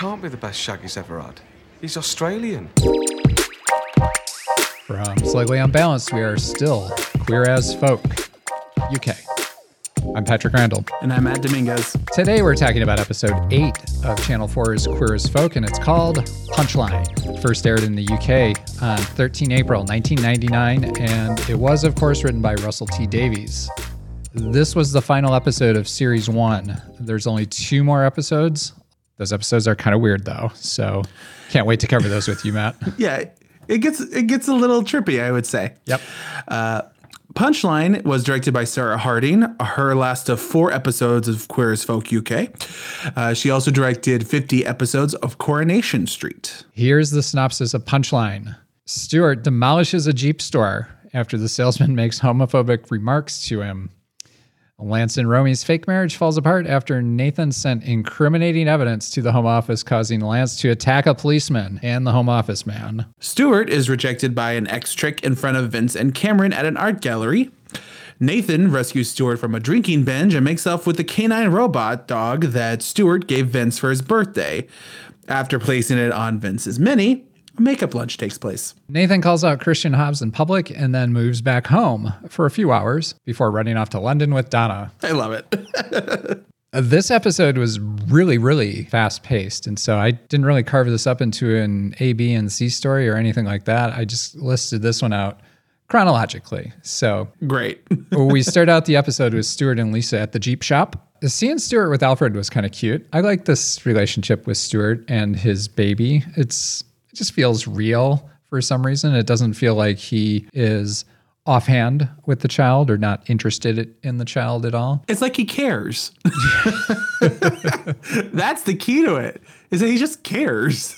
can't be the best shag he's ever had. He's Australian. From Slightly Unbalanced, we are still Queer as Folk, UK. I'm Patrick Randall. And I'm Matt Dominguez. Today we're talking about episode 8 of Channel 4's Queer as Folk, and it's called Punchline. First aired in the UK on 13 April 1999, and it was, of course, written by Russell T Davies. This was the final episode of Series 1. There's only two more episodes. Those episodes are kind of weird, though, so can't wait to cover those with you, Matt. Yeah, it gets it gets a little trippy, I would say. Yep. Punchline was directed by Sara Harding, her last of four episodes of Queer as Folk UK. Uh, she also directed 50 episodes of Coronation Street. Here's the synopsis of Punchline Stuart demolishes a Jeep store after the salesman makes homophobic remarks to him. Lance and Romey's fake marriage falls apart after Nathan sent incriminating evidence to the Home Office, causing Lance to attack a policeman and the Home Office man. Stuart is rejected by an ex trick in front of Vince and Cameron at an art gallery. Nathan rescues Stuart from a drinking binge and makes off with the K9 robot dog that Stuart gave Vince for his birthday. After placing it on Vince's mini, makeup lunch takes place. Nathan calls out Christian Hobbs in public and then moves back home for a few hours before running off to London with Donna. I love it. This episode was really, really fast paced. And so I didn't really carve this up into an A, B, and C story or anything like that. I just listed this one out chronologically. So Great. we start out the episode with Stuart and Lisa at the Jeep shop. Seeing Stuart with Alfred was kind of cute. I like this relationship with Stuart and his baby. It's it just feels real for some reason. It doesn't feel like he is offhand with the child or not interested in the child at all. It's like he cares. That's the key to it. Is that he just cares.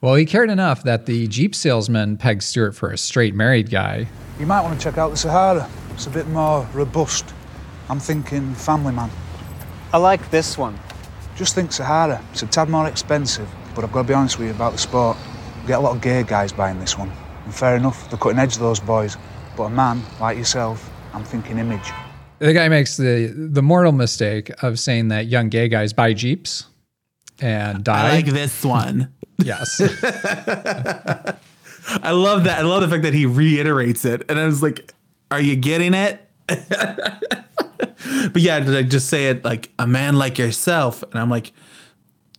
Well, he cared enough that the Jeep salesman pegged Stuart for a straight married guy. You might want to check out the Sahara. It's a bit more robust. I'm thinking Family Man. I like this one. Just think Sahara. It's a tad more expensive, but I've got to be honest with you about the sport. You get a lot of gay guys buying this one. And fair enough, they're cutting edge, of those boys. But a man like yourself, I'm thinking image. The guy makes the the mortal mistake of saying that young gay guys buy Jeeps and die. I like this one. yes. I love that. I love the fact that he reiterates it. And I was like, are you getting it? but yeah, to like just say it like a man like yourself. And I'm like,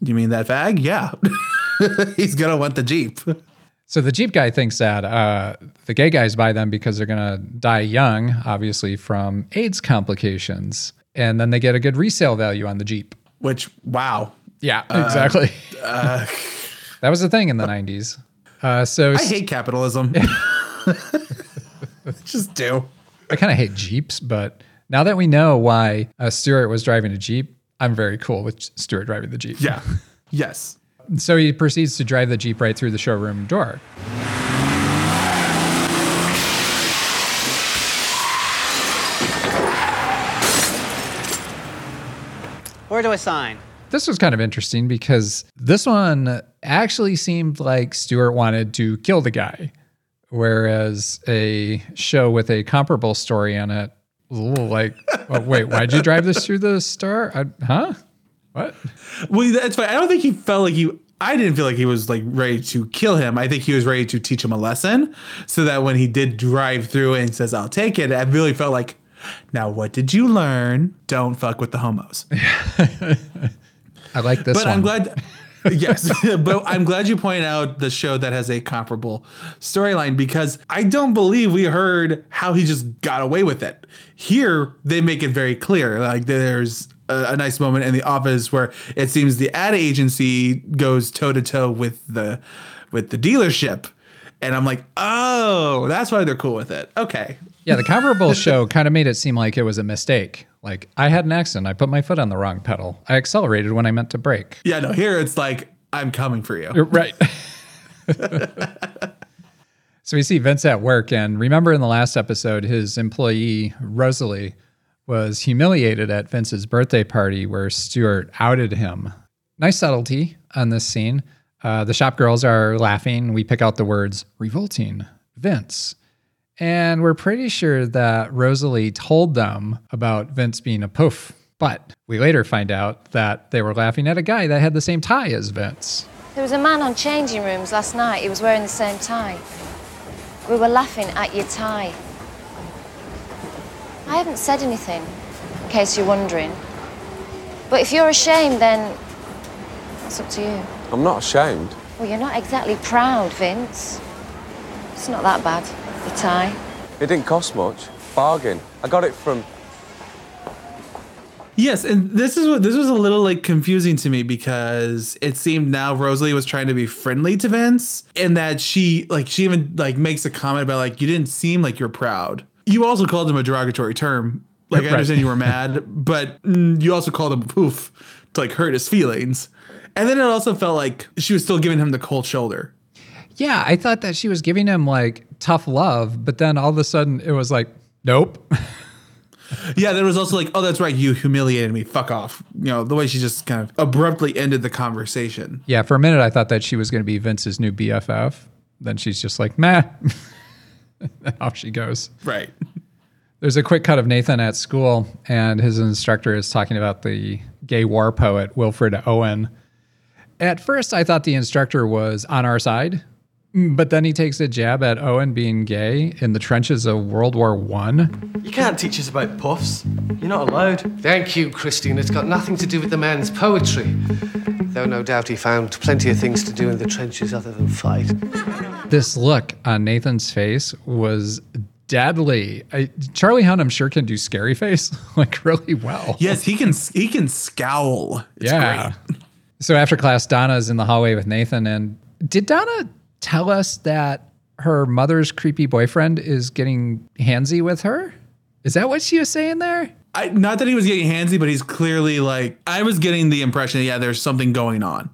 you mean that fag? Yeah. He's gonna want the Jeep. So the Jeep guy thinks that uh, the gay guys buy them because they're going to die young, obviously from AIDS complications. And then they get a good resale value on the Jeep. Which wow. Yeah, exactly. that was the thing in the 90s. Uh, so I hate capitalism. just do. I kind of hate Jeeps, but now that we know why uh, Stuart was driving a Jeep, I'm very cool with Stuart driving the Jeep. Yeah. Yes. So he proceeds to drive the Jeep right through the showroom door. Where do I sign? This was kind of interesting because this one actually seemed like Stuart wanted to kill the guy, whereas a show with a comparable story on it, was a little like, oh, wait, why'd you drive this through the store? I, huh? What? Well, that's fine. I don't think he felt like he. I didn't feel like he was like ready to kill him. I think he was ready to teach him a lesson, so that when he did drive through and says, "I'll take it," I really felt like, now what did you learn? Don't fuck with the homos. I like this But one. I'm glad. yes, but I'm glad you point out the show that has a comparable storyline because I don't believe we heard how he just got away with it. Here, they make it very clear. Like there's a, a nice moment in the office where it seems the ad agency goes toe to toe with the with the dealership, and I'm like, oh, that's why they're cool with it. Okay, Yeah, the comparable show kind of made it seem like it was a mistake. Like I had an accident. I put my foot on the wrong pedal. I accelerated when I meant to brake. yeah, no, here it's like I'm coming for you. Right. so we see Vince at work, and remember in the last episode, his employee Rosalie was humiliated at Vince's birthday party where Stuart outed him. Nice subtlety on this scene. Uh, the shop girls are laughing. We pick out the words revolting, Vince. And we're pretty sure that Rosalie told them about Vince being a poof But we later find out that they were laughing at a guy that had the same tie as Vince. There was a man on changing rooms last night. He was wearing the same tie. We were laughing at your tie. I haven't said anything, in case you're wondering. But if you're ashamed, then that's up to you. I'm not ashamed. Well, you're not exactly proud, Vince. It's not that bad, the tie. It didn't cost much. Bargain. I got it from. Yes, and this is what this was a little like confusing to me because it seemed now Rosalie was trying to be friendly to Vince and that she like she even like makes a comment about like you didn't seem like you're proud. You also called him a derogatory term. Like I understand you were mad, but mm, you also called him a poof to like hurt his feelings. And then it also felt like she was still giving him the cold shoulder. Yeah, I thought that she was giving him like tough love, but then all of a sudden it was like, nope. Yeah, there was also like, oh, that's right, you humiliated me. Fuck off. You know, the way she just kind of abruptly ended the conversation. yeah, for a minute I thought that she was going to be Vince's new BFF. Then she's just like, meh. Off she goes. Right. There's a quick cut of Nathan at school, and his instructor is talking about the gay war poet Wilfred Owen. At first, I thought the instructor was on our side, Mm, but then he takes a jab at Owen being gay in the trenches of World War One. You can't teach us about puffs. You're not allowed. Thank you, Christine. It's got nothing to do with the man's poetry. Though no doubt he found plenty of things to do in the trenches other than fight. This look on Nathan's face was deadly. I, Charlie Hunnam I'm sure, can do scary face like really well. Yes, he can he can scowl. It's yeah. great. So after class, Donna's in the hallway with Nathan. And did Donna tell us that her mother's creepy boyfriend is getting handsy with her? Is that what she was saying there? I, not that he was getting handsy, but he's clearly like I was getting the impression, yeah, there's something going on.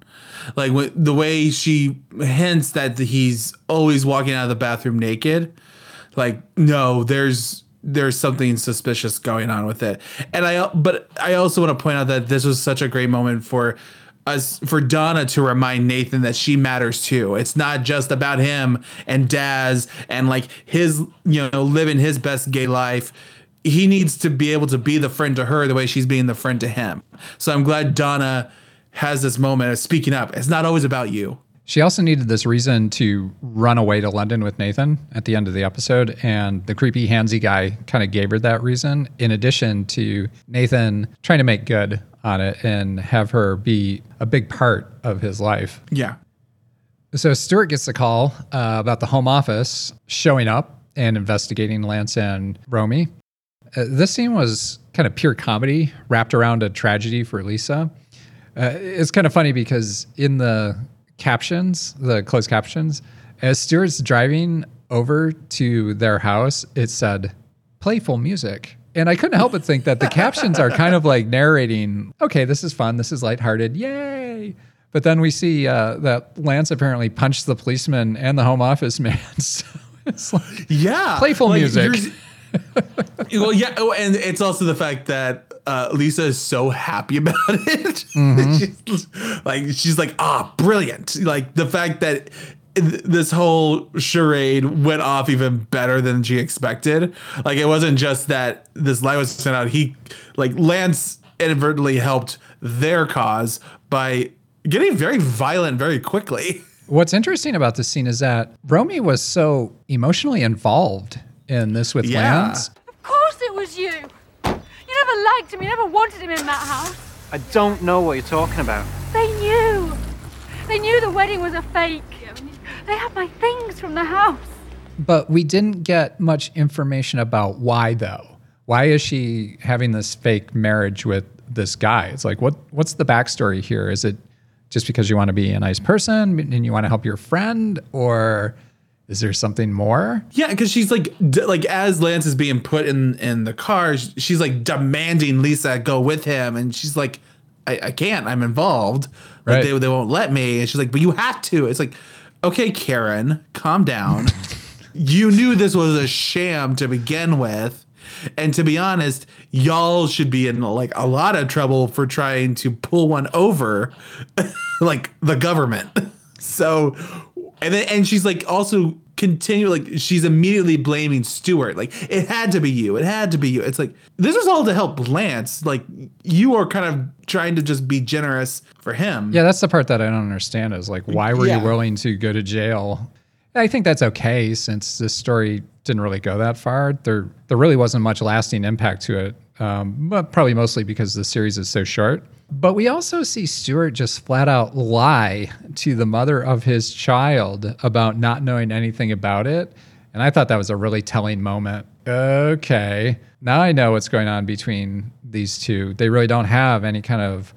Like the way she hints that he's always walking out of the bathroom naked. Like no, there's there's something suspicious going on with it. And I but I also want to point out that this was such a great moment for us for Donna to remind Nathan that she matters too. It's not just about him and Daz and like his, you know, living his best gay life. He needs to be able to be the friend to her the way she's being the friend to him. So I'm glad Donna has this moment of speaking up. It's not always about you. She also needed this reason to run away to London with Nathan at the end of the episode. And the creepy handsy guy kind of gave her that reason, in addition to Nathan trying to make good on it and have her be a big part of his life. Yeah. So Stuart gets the call uh, about the home office showing up and investigating Lance and Romey. Uh, this scene was kind of pure comedy wrapped around a tragedy for Lisa. Uh, it's kind of funny because in the captions, the closed captions, as Stuart's driving over to their house, it said playful music. And I couldn't help but think that the captions are kind of like narrating, okay, this is fun, this is lighthearted, yay. But then we see uh, that Lance apparently punched the policeman and the home office man. So it's like, Yeah. Playful music. well, yeah. Oh, and it's also the fact that uh, Lisa is so happy about it. she's, like, she's like, ah, brilliant. Like the fact that th- this whole charade went off even better than she expected. Like it wasn't just that this lie was sent out. He, like, Lance inadvertently helped their cause by getting very violent very quickly. What's interesting about this scene is that Romey was so emotionally involved in this with Yeah. Lance. Of course it was you. You never liked him. You never wanted him in that house. I don't know what you're talking about. They knew. They knew the wedding was a fake. They have my things from the house. But we didn't get much information about why though. Why is she having this fake marriage with this guy? It's like what what's the backstory here? Is it just because you want to be a nice person and you want to help your friend or is there something more? Yeah, because she's like, d- like as Lance is being put in in the car, she's like demanding Lisa go with him, and she's like, I, I can't, I'm involved. Like Right. they they won't let me, and she's like, but you have to. It's like, okay, Karen, calm down. you knew this was a sham to begin with. And to be honest, y'all should be in like a lot of trouble for trying to pull one over, like the government. So, and then and she's like also continue like she's immediately blaming Stuart. Like it had to be you. It had to be you. It's like this was all to help Lance. Like you are kind of trying to just be generous for him. Yeah, that's the part that I don't understand is like, why were Yeah. you willing to go to jail? I think that's okay since this story didn't really go that far. There, there really wasn't much lasting impact to it, um, but probably mostly because the series is so short. But we also see Stuart just flat out lie to the mother of his child about not knowing anything about it. And I thought that was a really telling moment. Okay, now I know what's going on between these two. They really don't have any kind of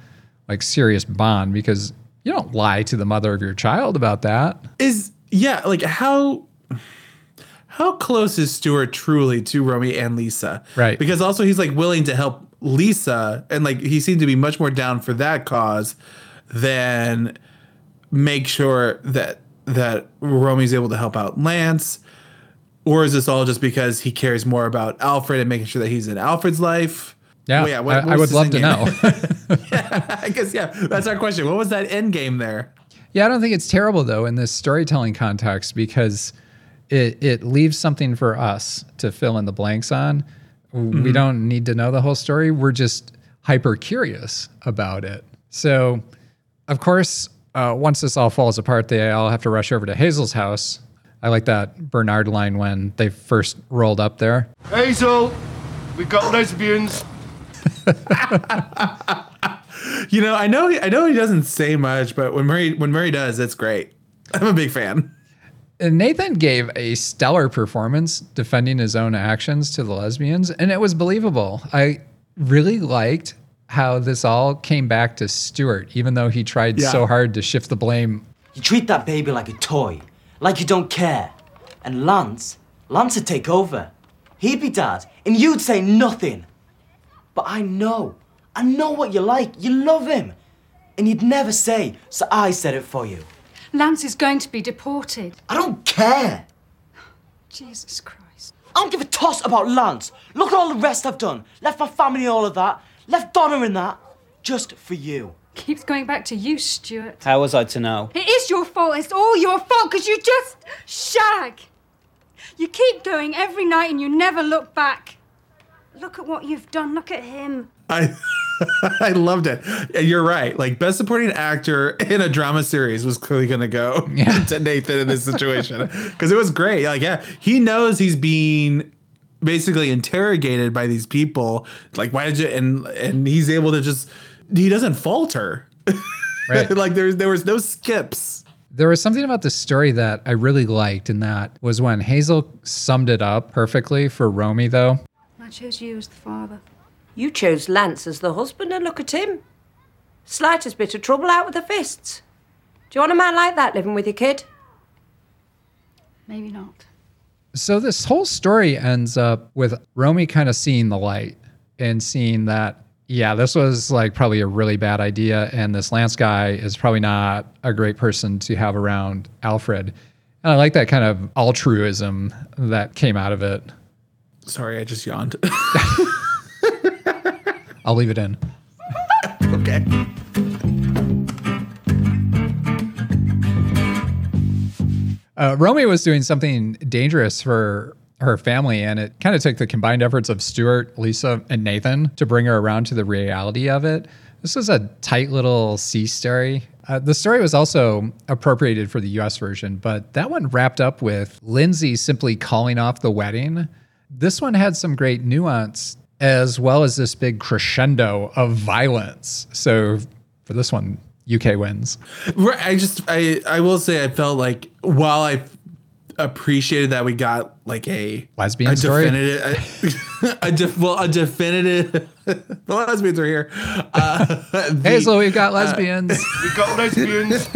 like serious bond because you don't lie to the mother of your child about that. Is yeah, like how how close is Stuart truly to Romey and Lisa? Right. Because also he's like willing to help Lisa and like he seemed to be much more down for that cause than make sure that that Romey's able to help out Lance. Or is this all just because he cares more about Alfred and making sure that he's in Alfred's life? Yeah, Well, yeah, what- I, what I would love to know. I guess yeah, that's our question. What was that end game there? yeah, I don't think it's terrible though in this storytelling context because it it leaves something for us to fill in the blanks on. We don't need to know the whole story. We're just hyper curious about it. So, of course, uh, once this all falls apart, they all have to rush over to Hazel's house. I like that Bernard line when they first rolled up there. Hazel, we've got lesbians. You know, I know, he, I know he doesn't say much, but when Murray when Murray does, it's great. I'm a big fan. And Nathan gave a stellar performance defending his own actions to the lesbians, and it was believable. I really liked how this all came back to Stuart, even though he tried Yeah. so hard to shift the blame. You treat that baby like a toy, like you don't care. And Lance, Lance would take over. He'd be dad, and you'd say nothing. But I know, I know what you like. You love him. And you'd never say, so I said it for you. Lance is going to be deported. I don't care. Jesus Christ. I don't give a toss about Lance. Look at all the rest I've done. Left my family all of that. Left Donna in that. Just for you. Keeps going back to you, Stuart. How was I to know? It is your fault. It's all your fault because you just shag. You keep going every night and you never look back. Look at what you've done. Look at him. I I loved it. You're right. Like best supporting actor in a drama series was clearly going to go to Nathan in this situation because it was great. Like yeah, he knows he's being basically interrogated by these people. Like why did you? And and he's able to just he doesn't falter. Right. like there's there was no skips. There was something about this story that I really liked, and that was when Hazel summed it up perfectly for Romey, though. I chose you as the father. You chose Lance as the husband, and look at him. Slightest bit of trouble out with the fists. Do you want a man like that living with your kid? Maybe not. So this whole story ends up with Romey kind of seeing the light and seeing that, yeah, this was like probably a really bad idea. And this Lance guy is probably not a great person to have around Alfred. And I like that kind of altruism that came out of it. Sorry, I just yawned. I'll leave it in. okay. Uh, Romey was doing something dangerous for her family, and it kind of took the combined efforts of Stuart, Lisa, and Nathan to bring her around to the reality of it. This was a tight little C story. Uh, the story was also appropriated for the US version, but that one wrapped up with Lindsay simply calling off the wedding. This one had some great nuance as well as this big crescendo of violence. So for this one, UK wins. Right, I just I I will say I felt like while I appreciated that we got like a Lesbian a story? definitive a, a def, well a definitive the lesbians are here. Uh, the- Hazel, we've got lesbians. We've got lesbians.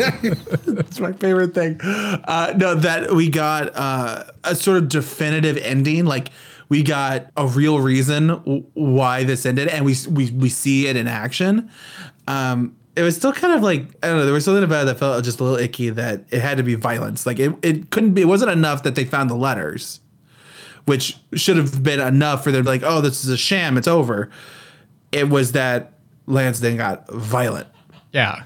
That's my favorite thing. Uh, no, that we got uh, a sort of definitive ending. Like we got a real reason why this ended, and we we we see it in action. Um, it was still kind of like I don't know. There was something about it that felt just a little icky. That it had to be violence. Like it, it couldn't be. It wasn't enough that they found the letters, which should have been enough for them. Like, oh, this is a sham. It's over. It was that Lance then got violent. Yeah.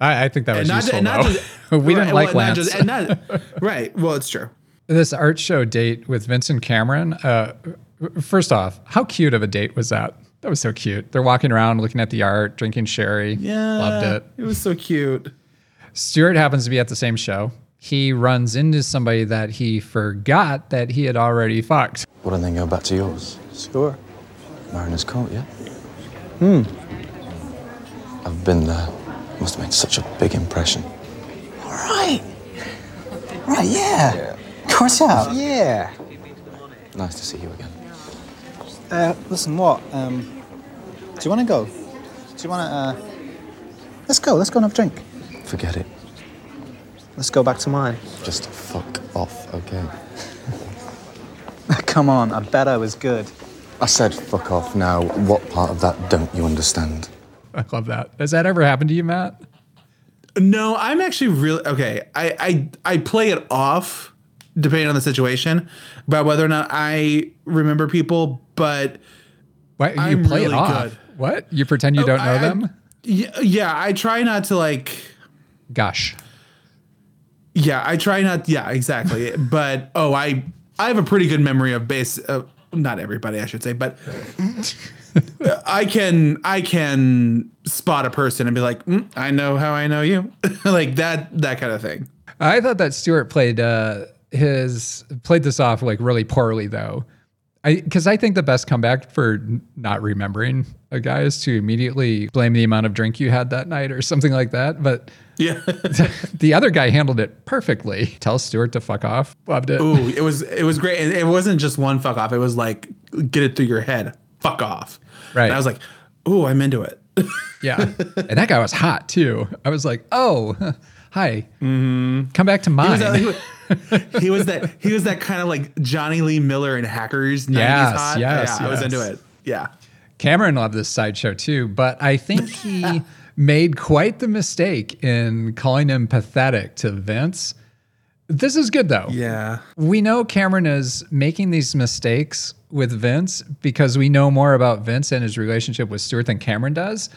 I, I think that was And not, useful. not though. just we right, didn't like well, Lance. Not just, and not, right. Well, it's true. This art show date with Vince and Cameron. Uh, first off, how cute of a date was that? That was so cute. They're walking around looking at the art, drinking sherry. Yeah. Loved it. It was so cute. Stuart happens to be at the same show. He runs into somebody that he forgot that he had already fucked. Well, and then go back to yours. Sure. Mariner's coat, yeah? Hmm. I've been there. Must have made such a big impression. All right. Right, yeah. Of course you have. Yeah. Nice to see you again. Uh, listen, what? Um, do you want to go? Do you want to, uh... Let's go, let's go and have a drink. Forget it. Let's go back to mine. Just fuck off, okay? Come on, I bet I was good. I said fuck off. Now, what part of that don't you understand? I love that. Has that ever happened to you, Matt? No, I'm actually really okay. I I I play it off depending on the situation about whether or not I remember people, but What you I'm play it really off? good. What you pretend you Oh, don't know I- I- them? Yeah, yeah, I try not to like. Gosh. Yeah, I try not. Yeah, exactly. but oh, I I have a pretty good memory of base. Uh, not everybody, I should say, but I can I can spot a person and be like, mm, I know how I know you, like that that kind of thing. I thought that Stuart played uh, his played this off like really poorly though. I because I think the best comeback for not remembering a guy is to immediately blame the amount of drink you had that night or something like that. But Yeah. the other guy handled it perfectly. Tell Stuart to fuck off. Loved it. Ooh, it was it was great. It wasn't just one fuck off. It was like get it through your head. Fuck off. Right. And I was like, ooh, I'm into it. Yeah. and that guy was hot too. I was like, oh, hi. Mm-hmm. Come back to He uh, mine. he, was, that he was that kind of like Jonny Lee Miller in Hackers. 90s Yes, hot. yes, yeah, I was into it. Yeah. Cameron loved this sideshow too, but I think he made quite the mistake in calling him pathetic to Vince. This is good though. Yeah. We know Cameron is making these mistakes with Vince because we know more about Vince and his relationship with Stuart than Cameron does.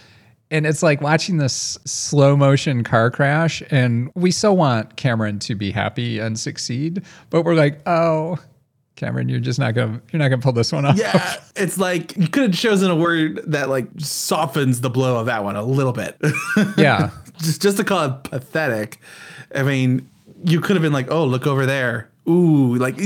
And it's like watching this slow motion car crash, and we so want Cameron to be happy and succeed, but we're like, oh, Cameron, you're just not gonna you're not gonna pull this one off. Yeah, it's like you could have chosen a word that like softens the blow of that one a little bit. Yeah. just just to call it pathetic. I mean, you could have been like, "Oh, look over there." Ooh, like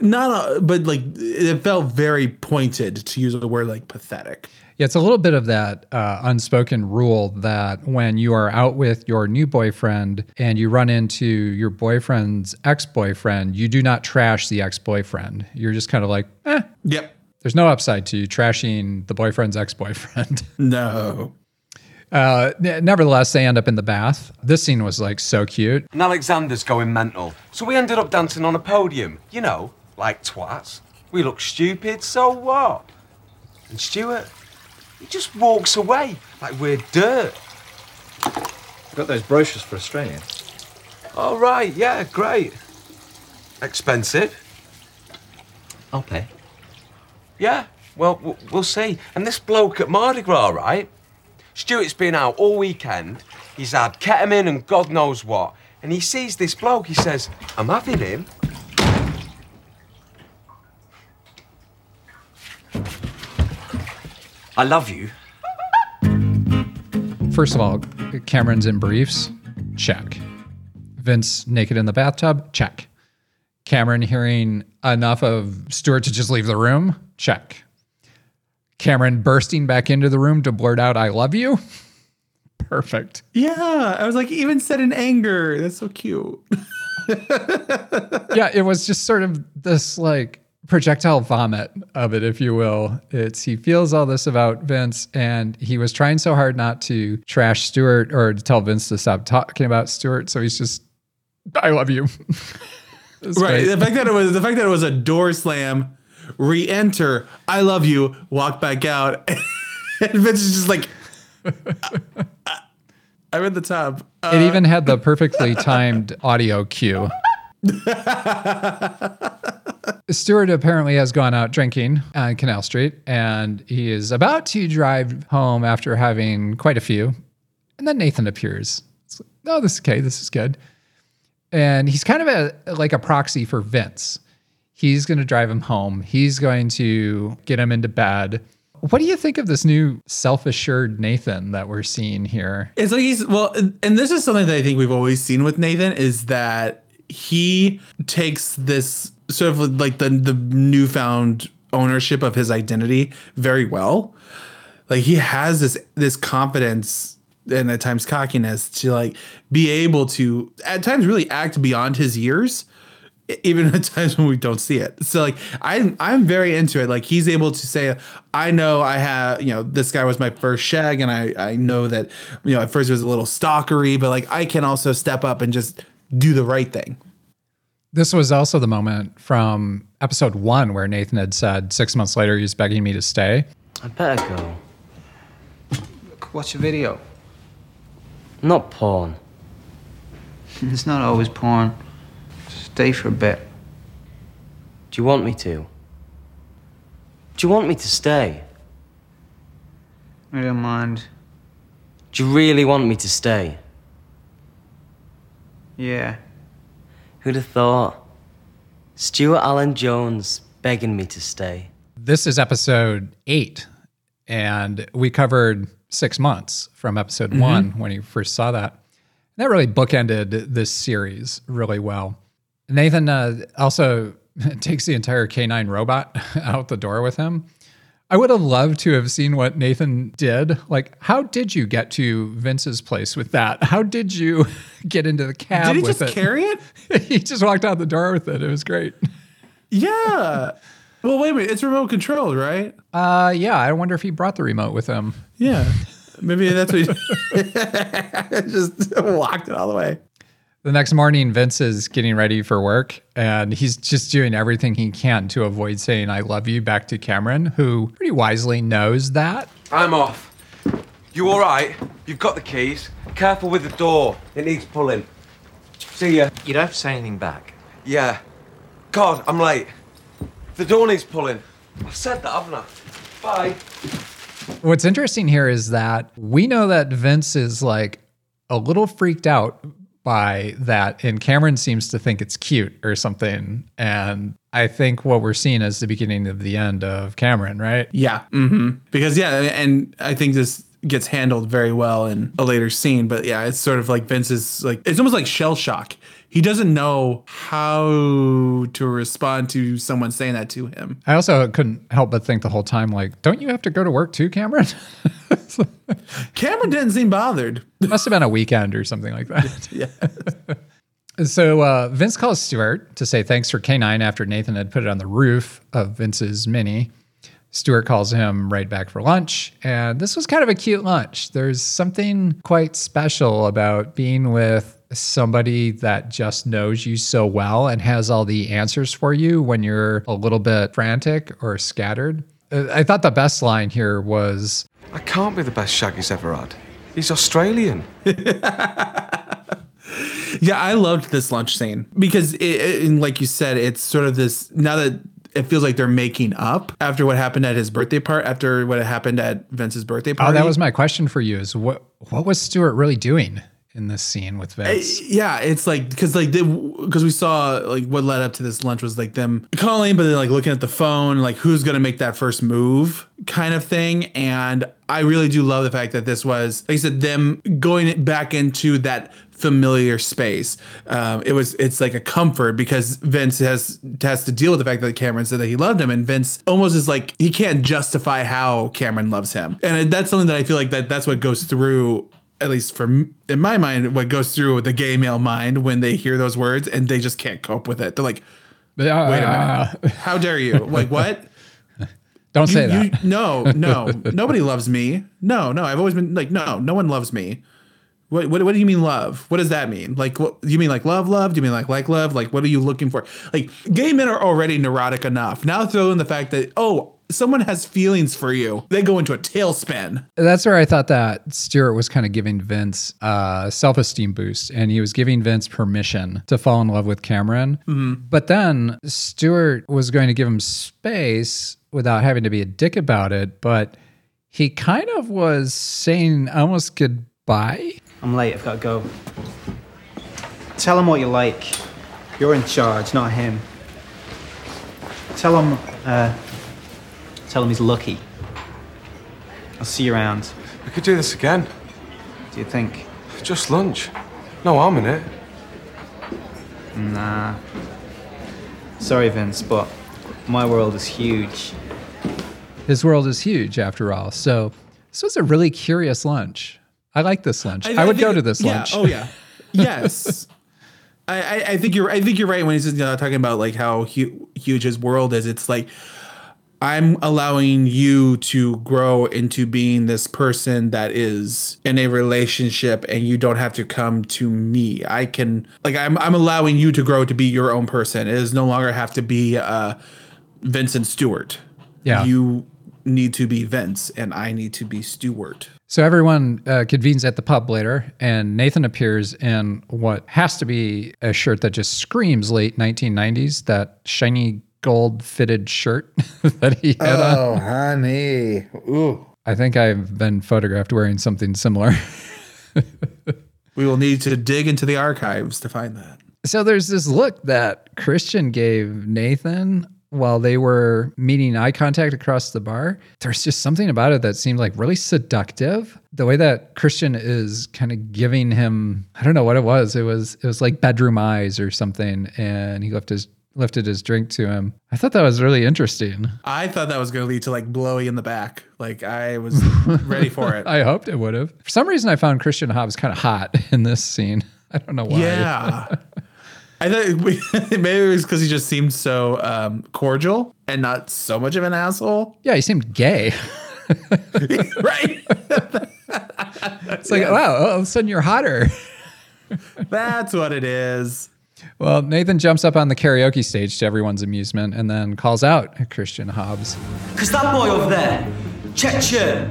not a, but like it felt very pointed to use a word like pathetic. Yeah, it's a little bit of that uh, unspoken rule that when you are out with your new boyfriend and you run into your boyfriend's ex boyfriend, you do not trash the ex boyfriend. You're just kind of like, eh. Yep. There's no upside to you trashing the boyfriend's ex boyfriend. No. Uh, nevertheless, they end up in the bath. This scene was like so cute. And Alexander's going mental. So we ended up dancing on a podium, you know, like twats. We look stupid, so what? And Stuart, he just walks away like we're dirt. Got those brochures for Australia. All right, yeah, great. Expensive? I'll pay. Yeah, well, we'll see. And this bloke at Mardi Gras, right? Stuart's been out all weekend. He's had ketamine and God knows what. And he sees this bloke, he says, I'm having him. I love you. First of all, Cameron's in briefs. Check. Vince naked in the bathtub. Check. Cameron hearing enough of Stuart to just leave the room. Check. Cameron bursting back into the room to blurt out, I love you. Perfect. Yeah, I was like, even said in anger. That's so cute. yeah, it was just sort of this like projectile vomit of it, if you will. It's he feels all this about Vince, and he was trying so hard not to trash Stuart or to tell Vince to stop talking about Stuart. So he's just, I love you. Right. great. The fact that it was the fact that it was a door slam, re-enter, I love you, walk back out, and Vince is just like, I'm in the tub. Uh, it even had the perfectly timed audio cue. Stuart apparently has gone out drinking on Canal Street and he is about to drive home after having quite a few. And then Nathan appears. It's like, oh, this is okay. This is good. And he's kind of a like a proxy for Vince. He's going to drive him home. He's going to get him into bed. What do you think of this new self-assured Nathan that we're seeing here? It's like he's well, and this is something that I think we've always seen with Nathan is that he takes this sort of like the the newfound ownership of his identity very well. Like he has this this confidence and at times cockiness to like be able to at times really act beyond his years even at times when we don't see it. So like I'm I'm very into it. Like he's able to say, I know I have, you know, this guy was my first shag and I I know that, you know, at first it was a little stalkery, but like I can also step up and just do the right thing. This was also the moment from episode one where Nathan had said six months later he was begging me to stay. I better go. Watch a video. Not porn. It's not always porn. Stay for a bit. Do you want me to? Do you want me to stay? I don't mind. Do you really want me to stay? Yeah. Who'd have thought? Stuart Alan Jones begging me to stay. This is episode eight, and we covered six months from episode Mhm. one when you first saw that. That really bookended this series really well. Nathan uh, also takes the entire K9 robot out the door with him. I would have loved to have seen what Nathan did. Like, how did you get to Vince's place with that? How did you get into the cab Did he with just it? carry it? he just walked out the door with it. It was great. Yeah. well, wait a minute. It's remote controlled, right? Uh, yeah. I wonder if he brought the remote with him. Yeah. Maybe that's what he just walked it all the way. The next morning, Vince is getting ready for work and he's just doing everything he can to avoid saying, I love you back to Cameron, who pretty wisely knows that. I'm off. You all right? You've got the keys. Careful with the door. It needs pulling. See ya. You don't have to say anything back. Yeah. God, I'm late. The door needs pulling. I've said that, haven't I? Bye. What's interesting here is that we know that Vince is like a little freaked out by that, and Cameron seems to think it's cute or something. And I think what we're seeing is the beginning of the end of Cameron, right? Yeah. hmm Because yeah, and I think this gets handled very well in a later scene. But yeah, it's sort of like Vince's like it's almost like shell shock. He doesn't know how to respond to someone saying that to him. I also couldn't help but think the whole time, like, don't you have to go to work too, Cameron? Cameron didn't seem bothered. It Must have been a weekend or something like that. yeah. So uh, Vince calls Stuart to say thanks for K9 after Nathan had put it on the roof of Vince's Mini. Stuart calls him right back for lunch, and this was kind of a cute lunch. There's something quite special about being with somebody that just knows you so well and has all the answers for you when you're a little bit frantic or scattered. Uh, I thought the best line here was I can't be the best shag he's ever had. He's Australian. Yeah, I loved this lunch scene because, it, it, and like you said, it's sort of this now that it feels like they're making up after what happened at his birthday part, after what happened at Vince's birthday party. Oh, that was my question for you: is what what was Stuart really doing in this scene with Vince? Yeah, it's like because like because we saw like what led up to this lunch was like them calling, but then like looking at the phone, like who's gonna make that first move, kind of thing. And I really do love the fact that this was, like I said, them going back into that familiar space. Um, it was it's like a comfort because Vince has has to deal with the fact that Cameron said that he loved him, and Vince almost is like he can't justify how Cameron loves him, and that's something that I feel like that that's what goes through at least for in my mind, what goes through the gay male mind when they hear those words and they just can't cope with it. They're like, uh, "Wait a minute, uh, uh, how dare you? Like what? Don't You- say that. you- no, no, nobody loves me. No, no, I've always been like, no, no one loves me. What, what, what do you mean love? What does that mean? Like, what do you mean like love, love? Do you mean like like love? Like, what are you looking for? Like, gay men are already neurotic enough. Now throw in the fact that oh, someone has feelings for you. They go into a tailspin. That's where I thought that Stuart was kind of giving Vince a self esteem boost and he was giving Vince permission to fall in love with Cameron. Mhm. But then Stuart was going to give him space without having to be a dick about it. But he kind of was saying almost goodbye. I'm late. I've got to go. Tell him what you like. You're in charge, not him. Tell him, uh, tell him he's lucky. I'll see you around. We could do this again. Do you think? Just lunch. No harm in it. Nah. Sorry, Vince, but my world is huge. His world is huge, after all. So this was a really curious lunch. I like this lunch. I, would go to this yeah, lunch. Oh yeah. Yes. I, I, I think you're I think you're right when he's you know, talking about like how hu- huge his world is. It's like I'm allowing you to grow into being this person that is in a relationship and you don't have to come to me. I can like I'm I'm allowing you to grow to be your own person. It does no longer have to be uh Vince and Stuart. Yeah. You need to be Vince and I need to be Stuart. So everyone uh, convenes at the pub later, and Nathan appears in what has to be a shirt that just screams late 1990s. That shiny gold fitted shirt that he had on. Oh, honey. Ooh. I think I've been photographed wearing something similar. We will need to dig into the archives to find that. So there's this look that Christian gave Nathan while they were meeting eye contact across the bar. There's just something about it that seemed like really seductive. The way that Christian is kind of giving him, I don't know what it was. It was it was like bedroom eyes or something, and he left his lifted his drink to him. I thought that was really interesting. I thought that was going to lead to like blowy in the back. Like I was ready for it. I hoped it would have. For some reason, I found Christian Hobbs kind of hot in this scene. I don't know why. Yeah. I thought we, maybe it was because he just seemed so um, cordial and not so much of an asshole. Yeah, he seemed gay. right. It's like, wow, all of a sudden you're hotter. That's what it is. Well, Nathan jumps up on the karaoke stage to everyone's amusement and then calls out Christian Hobbs. Cause that boy over there, check shirt,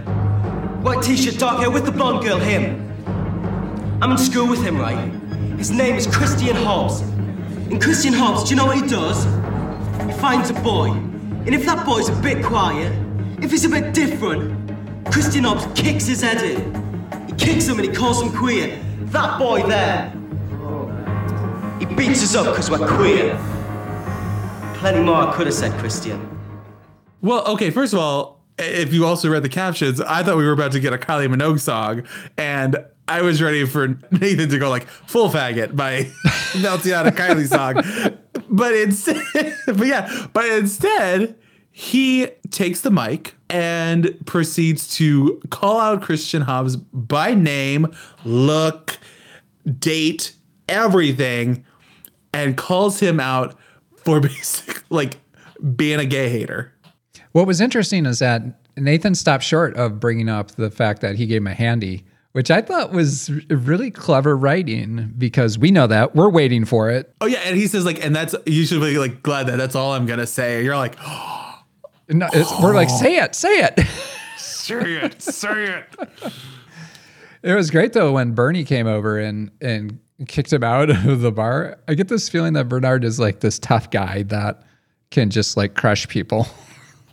white t-shirt, dark hair with the blonde girl, him. I'm in school with him, right? His name is Christian Hobbs. And Christian Hobbs, do you know what he does? He finds a boy. And if that boy's a bit quiet, if he's a bit different, Christian Hobbs kicks his head in. He kicks him and he calls him queer. That boy there. He beats us up because we're queer. Plenty more I could have said, Christian. Well, okay. First of all, if you also read the captions, I thought we were about to get a Kylie Minogue song, and I was ready for Nathan to go like "Full Faggot" by Meltiana Kylie song, but instead, but yeah, but instead, he takes the mic and proceeds to call out Christian Hobbs by name, look, date, everything, and calls him out for basically like being a gay hater. What was interesting is that Nathan stopped short of bringing up the fact that he gave him a handy, which I thought was really clever writing because we know that we're waiting for it. Oh yeah, and he says like, and that's you should be like glad that that's all I'm gonna say. You're like, No, it's, We're like, say it, say it. say it, say it. It was great though when Bernie came over and and kicked him out of the bar. I get this feeling that Bernard is like this tough guy that can just like crush people.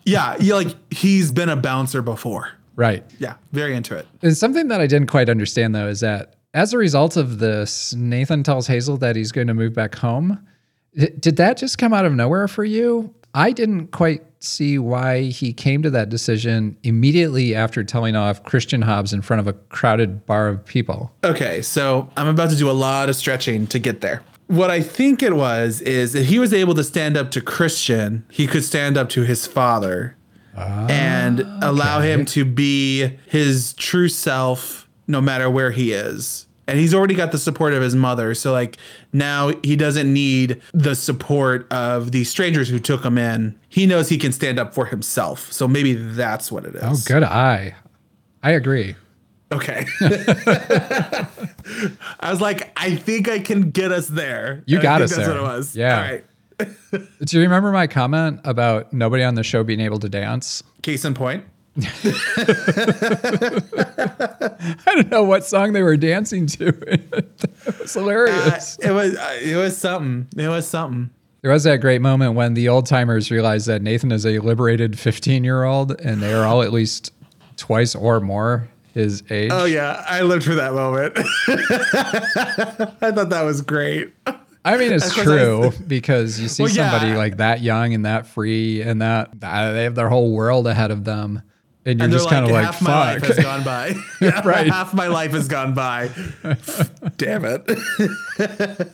Yeah, you like he's been a bouncer before. Right. Yeah, very into it. And something that I didn't quite understand though is that as a result of this, Nathan tells Hazel that he's going to move back home. D- Did that just come out of nowhere for you? I didn't quite see why he came to that decision immediately after telling off Christian Hobbs in front of a crowded bar of people. Okay, so I'm about to do a lot of stretching to get there. What I think it was is if he was able to stand up to Christian, he could stand up to his father and ah, allow him to be his true self no matter where he is. And he's already got the support of his mother. So, like, now he doesn't need the support of these strangers who took him in. He knows he can stand up for himself. So, maybe that's what it is. Oh, good eye. I agree. Okay. I was like, I think I can get us there. You I got us that's there. what it was. Yeah. All right. Do you remember my comment about nobody on the show being able to dance? Case in point. I don't know what song they were dancing to. it was hilarious. Uh, it was uh, it was something. It was something. There was that great moment when the old timers realized that Nathan is a liberated 15 year old and they are all at least twice or more his age. Oh yeah, I lived for that moment. I thought that was great. I mean, it's Of course, I true was- because you see Well, yeah. somebody like that young and that free and that they have their whole world ahead of them. And you're and just they're kind of like, half my life fuck. has gone by. Yeah, Right. Half my life has gone by. Damn it.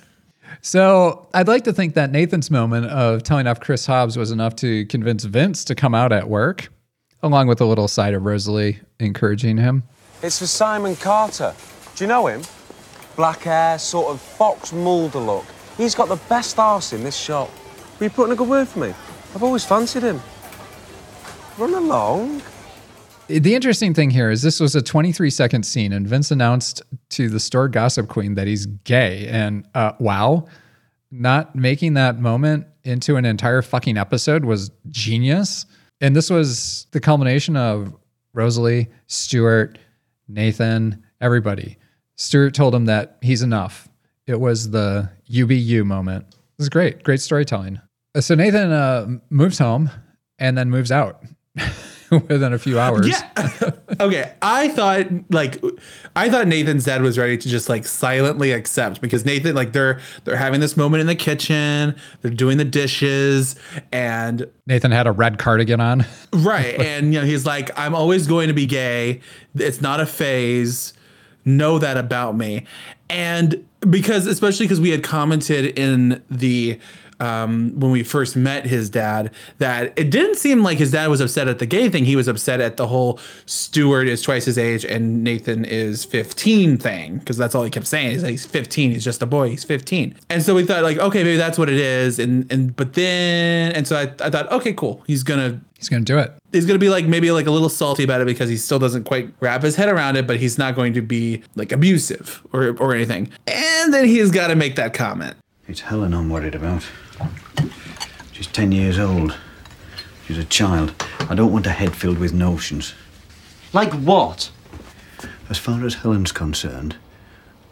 So I'd like to think that Nathan's moment of telling off Chris Hobbs was enough to convince Vince to come out at work, along with a little side of Rosalie encouraging him. It's for Simon Carter. Do you know him? Black hair, sort of Fox Mulder look. He's got the best arse in this shop. Will you put in a good word for me? I've always fancied him. Run along. The interesting thing here is this was a 23 second scene, and Vince announced to the store gossip queen that he's gay. And uh, wow, not making that moment into an entire fucking episode was genius. And this was the culmination of Rosalie, Stuart, Nathan, everybody. Stuart told him that he's enough. It was the UBU moment. It was great, great storytelling. So Nathan uh, moves home and then moves out within a few hours. Yeah. okay. I thought like I thought Nathan's dad was ready to just like silently accept because Nathan like they're they're having this moment in the kitchen, they're doing the dishes, and Nathan had a red cardigan on. right, and you know he's like, I'm always going to be gay. It's not a phase. Know that about me, and because especially because we had commented in the um, when we first met his dad that it didn't seem like his dad was upset at the gay thing. He was upset at the whole Stuart is twice his age and Nathan is 15 thing because that's all he kept saying. He's like, he's 15. He's just a boy. He's 15. And so we thought like, okay, maybe that's what it is. And and but then and so I, I thought, okay, cool. He's gonna He's gonna do it. he's gonna be like maybe like a little salty about it because he still doesn't quite wrap his head around it, but he's not going to be like abusive or or anything. And then he's got to make that comment. It's Helen I'm worried about. She's 10 years old. She's a child. I don't want a head filled with notions. Like what? As far as Helen's concerned,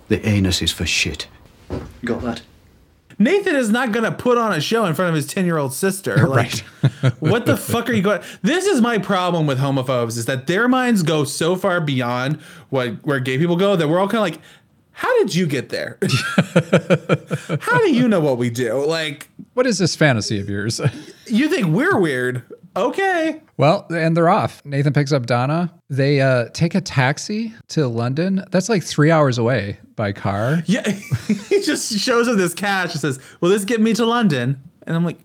the anus is for shit. Got that? Nathan is not going to put on a show in front of his 10 year old sister. Like, what the fuck are you going? This is my problem with homophobes is that their minds go so far beyond what where gay people go that we're all kind of like, how did you get there? how do you know what we do? Like, what is this fantasy of yours? you think we're weird? Okay. Well, and they're off. Nathan picks up Donna. They uh, take a taxi to London. That's like three hours away by car. Yeah, he just shows him this cash and says, "Will this get me to London?" And I'm like,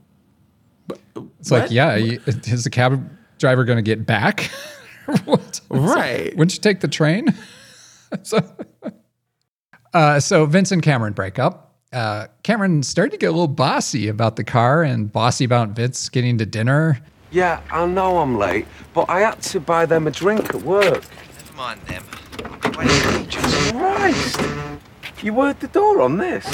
It's like, yeah, you- is the cab driver going to get back? What? Right. Wouldn't you take the train? so, uh, so Vince and Cameron break up. Uh, Cameron started to get a little bossy about the car and bossy about Vince getting to dinner. Yeah, I know I'm late, but I had to buy them a drink at work. Never mind them. Wait ages. Christ! You worked the door on this?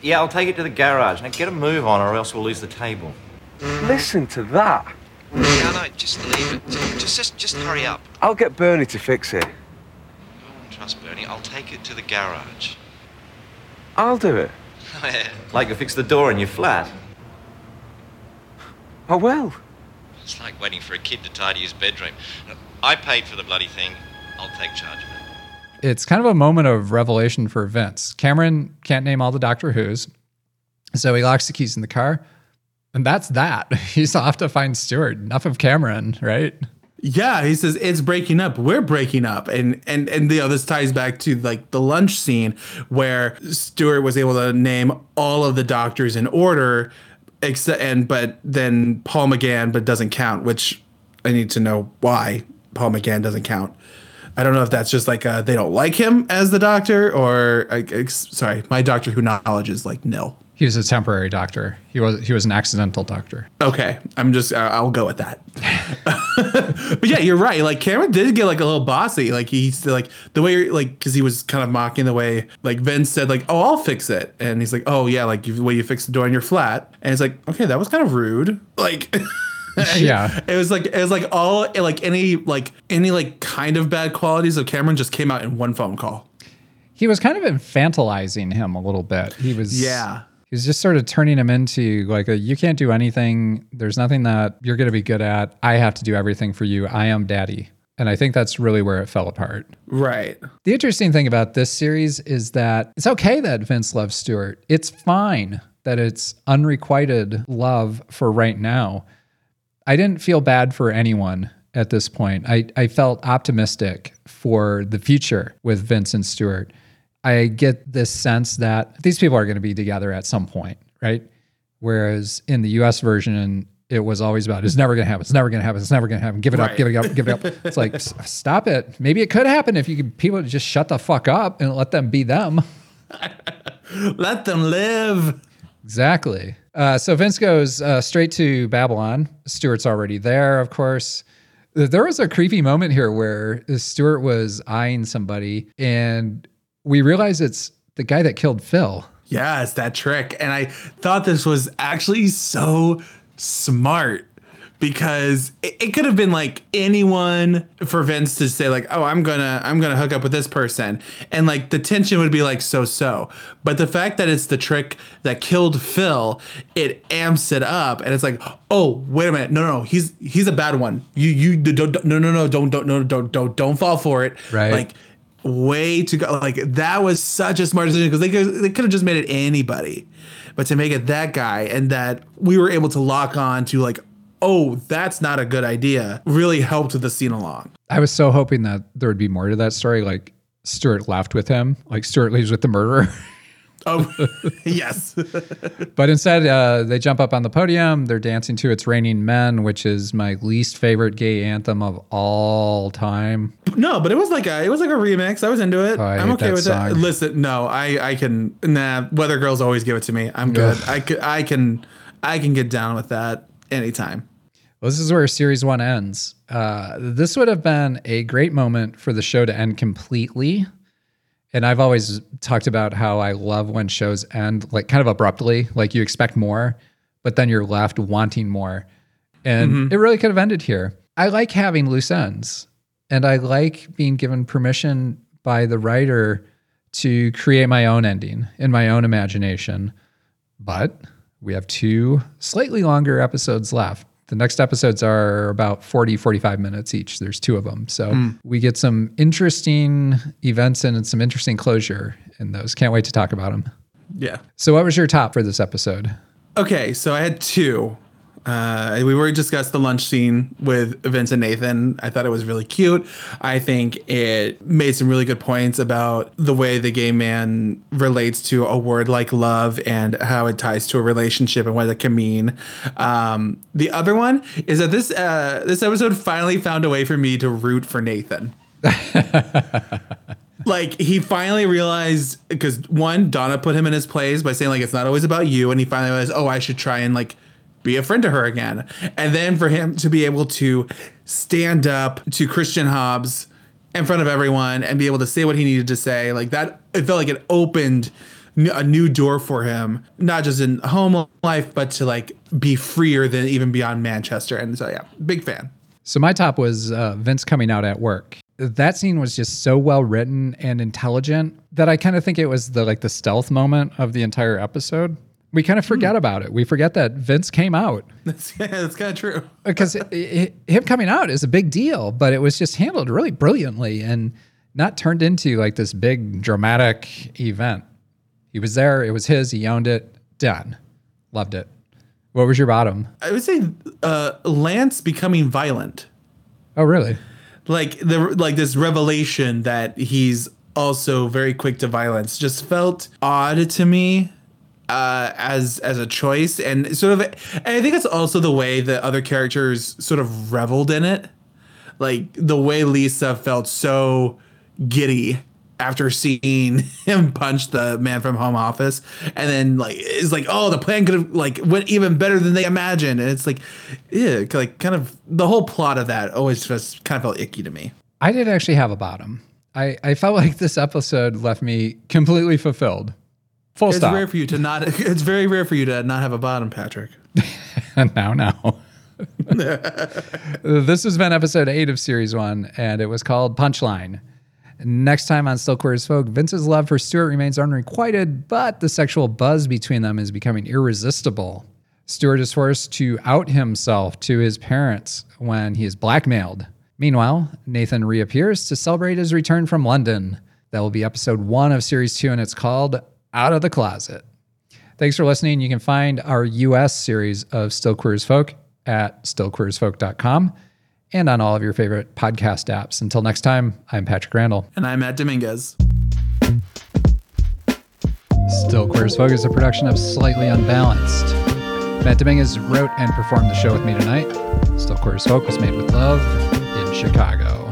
Yeah, I'll take it to the garage. Now get a move on, or else we'll lose the table. Listen to that. Yeah, no, just leave it. Just, just, just hurry up. I'll get Bernie to fix it. Don't trust Bernie. I'll take it to the garage. I'll do it. like you fix the door in your flat. Oh, I will. It's like waiting for a kid to tidy his bedroom. I paid for the bloody thing. I'll take charge of it. It's kind of a moment of revelation for Vince. Cameron can't name all the Doctor Who's, so he locks the keys in the car, and that's that. He's off to find Stuart. Enough of Cameron, right? Yeah, he says it's breaking up. We're breaking up, and and and you know this ties back to like the lunch scene where Stuart was able to name all of the doctors in order, except and but then Paul McGann but doesn't count, which I need to know why Paul McGann doesn't count. I don't know if that's just like uh, they don't like him as the doctor, or sorry, my Doctor Who knowledge is like nil. He was a temporary doctor. He was he was an accidental doctor. Okay, I'm just uh, I'll go with that. but yeah, you're right. Like Cameron did get like a little bossy. Like he's like the way like because he was kind of mocking the way like Vince said like oh I'll fix it and he's like oh yeah like you, the way you fix the door in your flat and it's like okay that was kind of rude like. Yeah. it was like it was like all like any like any like kind of bad qualities of Cameron just came out in one phone call. He was kind of infantilizing him a little bit. He was Yeah. Was just sort of turning him into like a you can't do anything. There's nothing that you're going to be good at. I have to do everything for you. I am daddy. And I think that's really where it fell apart. Right. The interesting thing about this series is that it's okay that Vince loves Stuart. It's fine that it's unrequited love for right now. I didn't feel bad for anyone at this point. I, I felt optimistic for the future with Vince and Stuart. I get this sense that these people are going to be together at some point, right? Whereas in the US version, it was always about it's never going to happen. It's never going to happen. It's never going to happen. Give it up. Give it up. Give it up. It's like stop it. Maybe it could happen if you could people just shut the fuck up and let them be them. Let them live. Exactly. Uh, so Vince goes uh, straight to Babylon. Stuart's already there, of course. There was a creepy moment here where Stuart was eyeing somebody, and we realize it's the guy that killed Phil. Yeah, it's that trick. And I thought this was actually so smart because it, it could have been like anyone for Vince to say like, "Oh, I'm gonna I'm gonna hook up with this person," and like the tension would be like so so. But the fact that it's the trick that killed Phil, it amps it up, and it's like, "Oh, wait a minute, no, no, no, he's he's a bad one. You you don't, don't no no no don't don't no don't don't don't fall for it." Right. Like way to go. Like that was such a smart decision because they could they could have just made it anybody, but to make it that guy and that we were able to lock on to like, oh, that's not a good idea. Really helped the scene along. I was so hoping that there would be more to that story. Like Stuart left with him, like Stuart leaves with the murderer. Oh, yes. but instead, uh, they jump up on the podium. They're dancing to "It's Raining Men," which is my least favorite gay anthem of all time. no, but it was like a it was like a remix. I was into it. Oh, I I'm okay with song. it. Listen, no, I I can nah. Weather girls always give it to me. I'm good. I could I can I can get down with that anytime. Well, this is where series one ends. Uh, this would have been a great moment for the show to end completely. And I've always talked about how I love when shows end like kind of abruptly, like you expect more, but then you're left wanting more. And Mhm. it really could have ended here. I like having loose ends, and I like being given permission by the writer to create my own ending in my own imagination. But we have two slightly longer episodes left. The next episodes are about 40, 45 minutes each. There's two of them. So Hmm. we get some interesting events and some interesting closure in those. Can't wait to talk about them. Yeah. So, what was your top for this episode? Okay, so I had two. Uh, we already discussed the lunch scene with Vince and Nathan. I thought it was really cute. I think it made some really good points about the way the gay man relates to a word like love and how it ties to a relationship and what it can mean. Um, the other one is that this uh, this episode finally found a way for me to root for Nathan like he finally realized because one donna put him in his place by saying like it's not always about you and he finally realized oh i should try and like be a friend to her again and then for him to be able to stand up to christian hobbs in front of everyone and be able to say what he needed to say like that it felt like it opened a new door for him not just in home life but to like be freer than even beyond manchester and so yeah big fan So, my top was uh, Vince coming out at work. That scene was just so well written and intelligent that I kind of think it was the like the stealth moment of the entire episode. We kind of forget about it. We forget that Vince came out that's, that's kind of true because it, it, him coming out is a big deal, but it was just handled really brilliantly and not turned into like this big dramatic event. He was there, it was his, he owned it, done. Loved it. What was your bottom? I would say uh, Lance becoming violent. Oh, really? Like the like this revelation that he's also very quick to violence just felt odd to me uh, as as a choice, and sort of. And I think it's also the way that other characters sort of reveled in it, like the way Lisa felt so giddy after seeing him punch the man from home office and then like it's like oh the plan could have like went even better than they imagined and it's like yeah like kind of the whole plot of that always just kind of felt icky to me I did actually have a bottom. I, I felt like this episode left me completely fulfilled. Full it's stop. rare for you to not it's very rare for you to not have a bottom patrick now, now. this has been episode eight of series one, and it was called Punchline. Next time on Still Queer as Folk, Vince's love for Stuart remains unrequited, but the sexual buzz between them is becoming irresistible. Stuart is forced to out himself to his parents when he is blackmailed Meanwhile, Nathan reappears to celebrate his return from London. That will be episode one of series two, and it's called Out of the Closet. Thanks for listening. You can find our US series of Still Queer as Folk at stillqueersfolk.com and on all of your favorite podcast apps. Until next time, I'm Patrick Randall. And I'm Matt Dominguez. Still Queer as Folk is a production of Slightly Unbalanced. Matt Dominguez wrote and performed the show with me tonight. Still Queer as Folk was made with love in Chicago.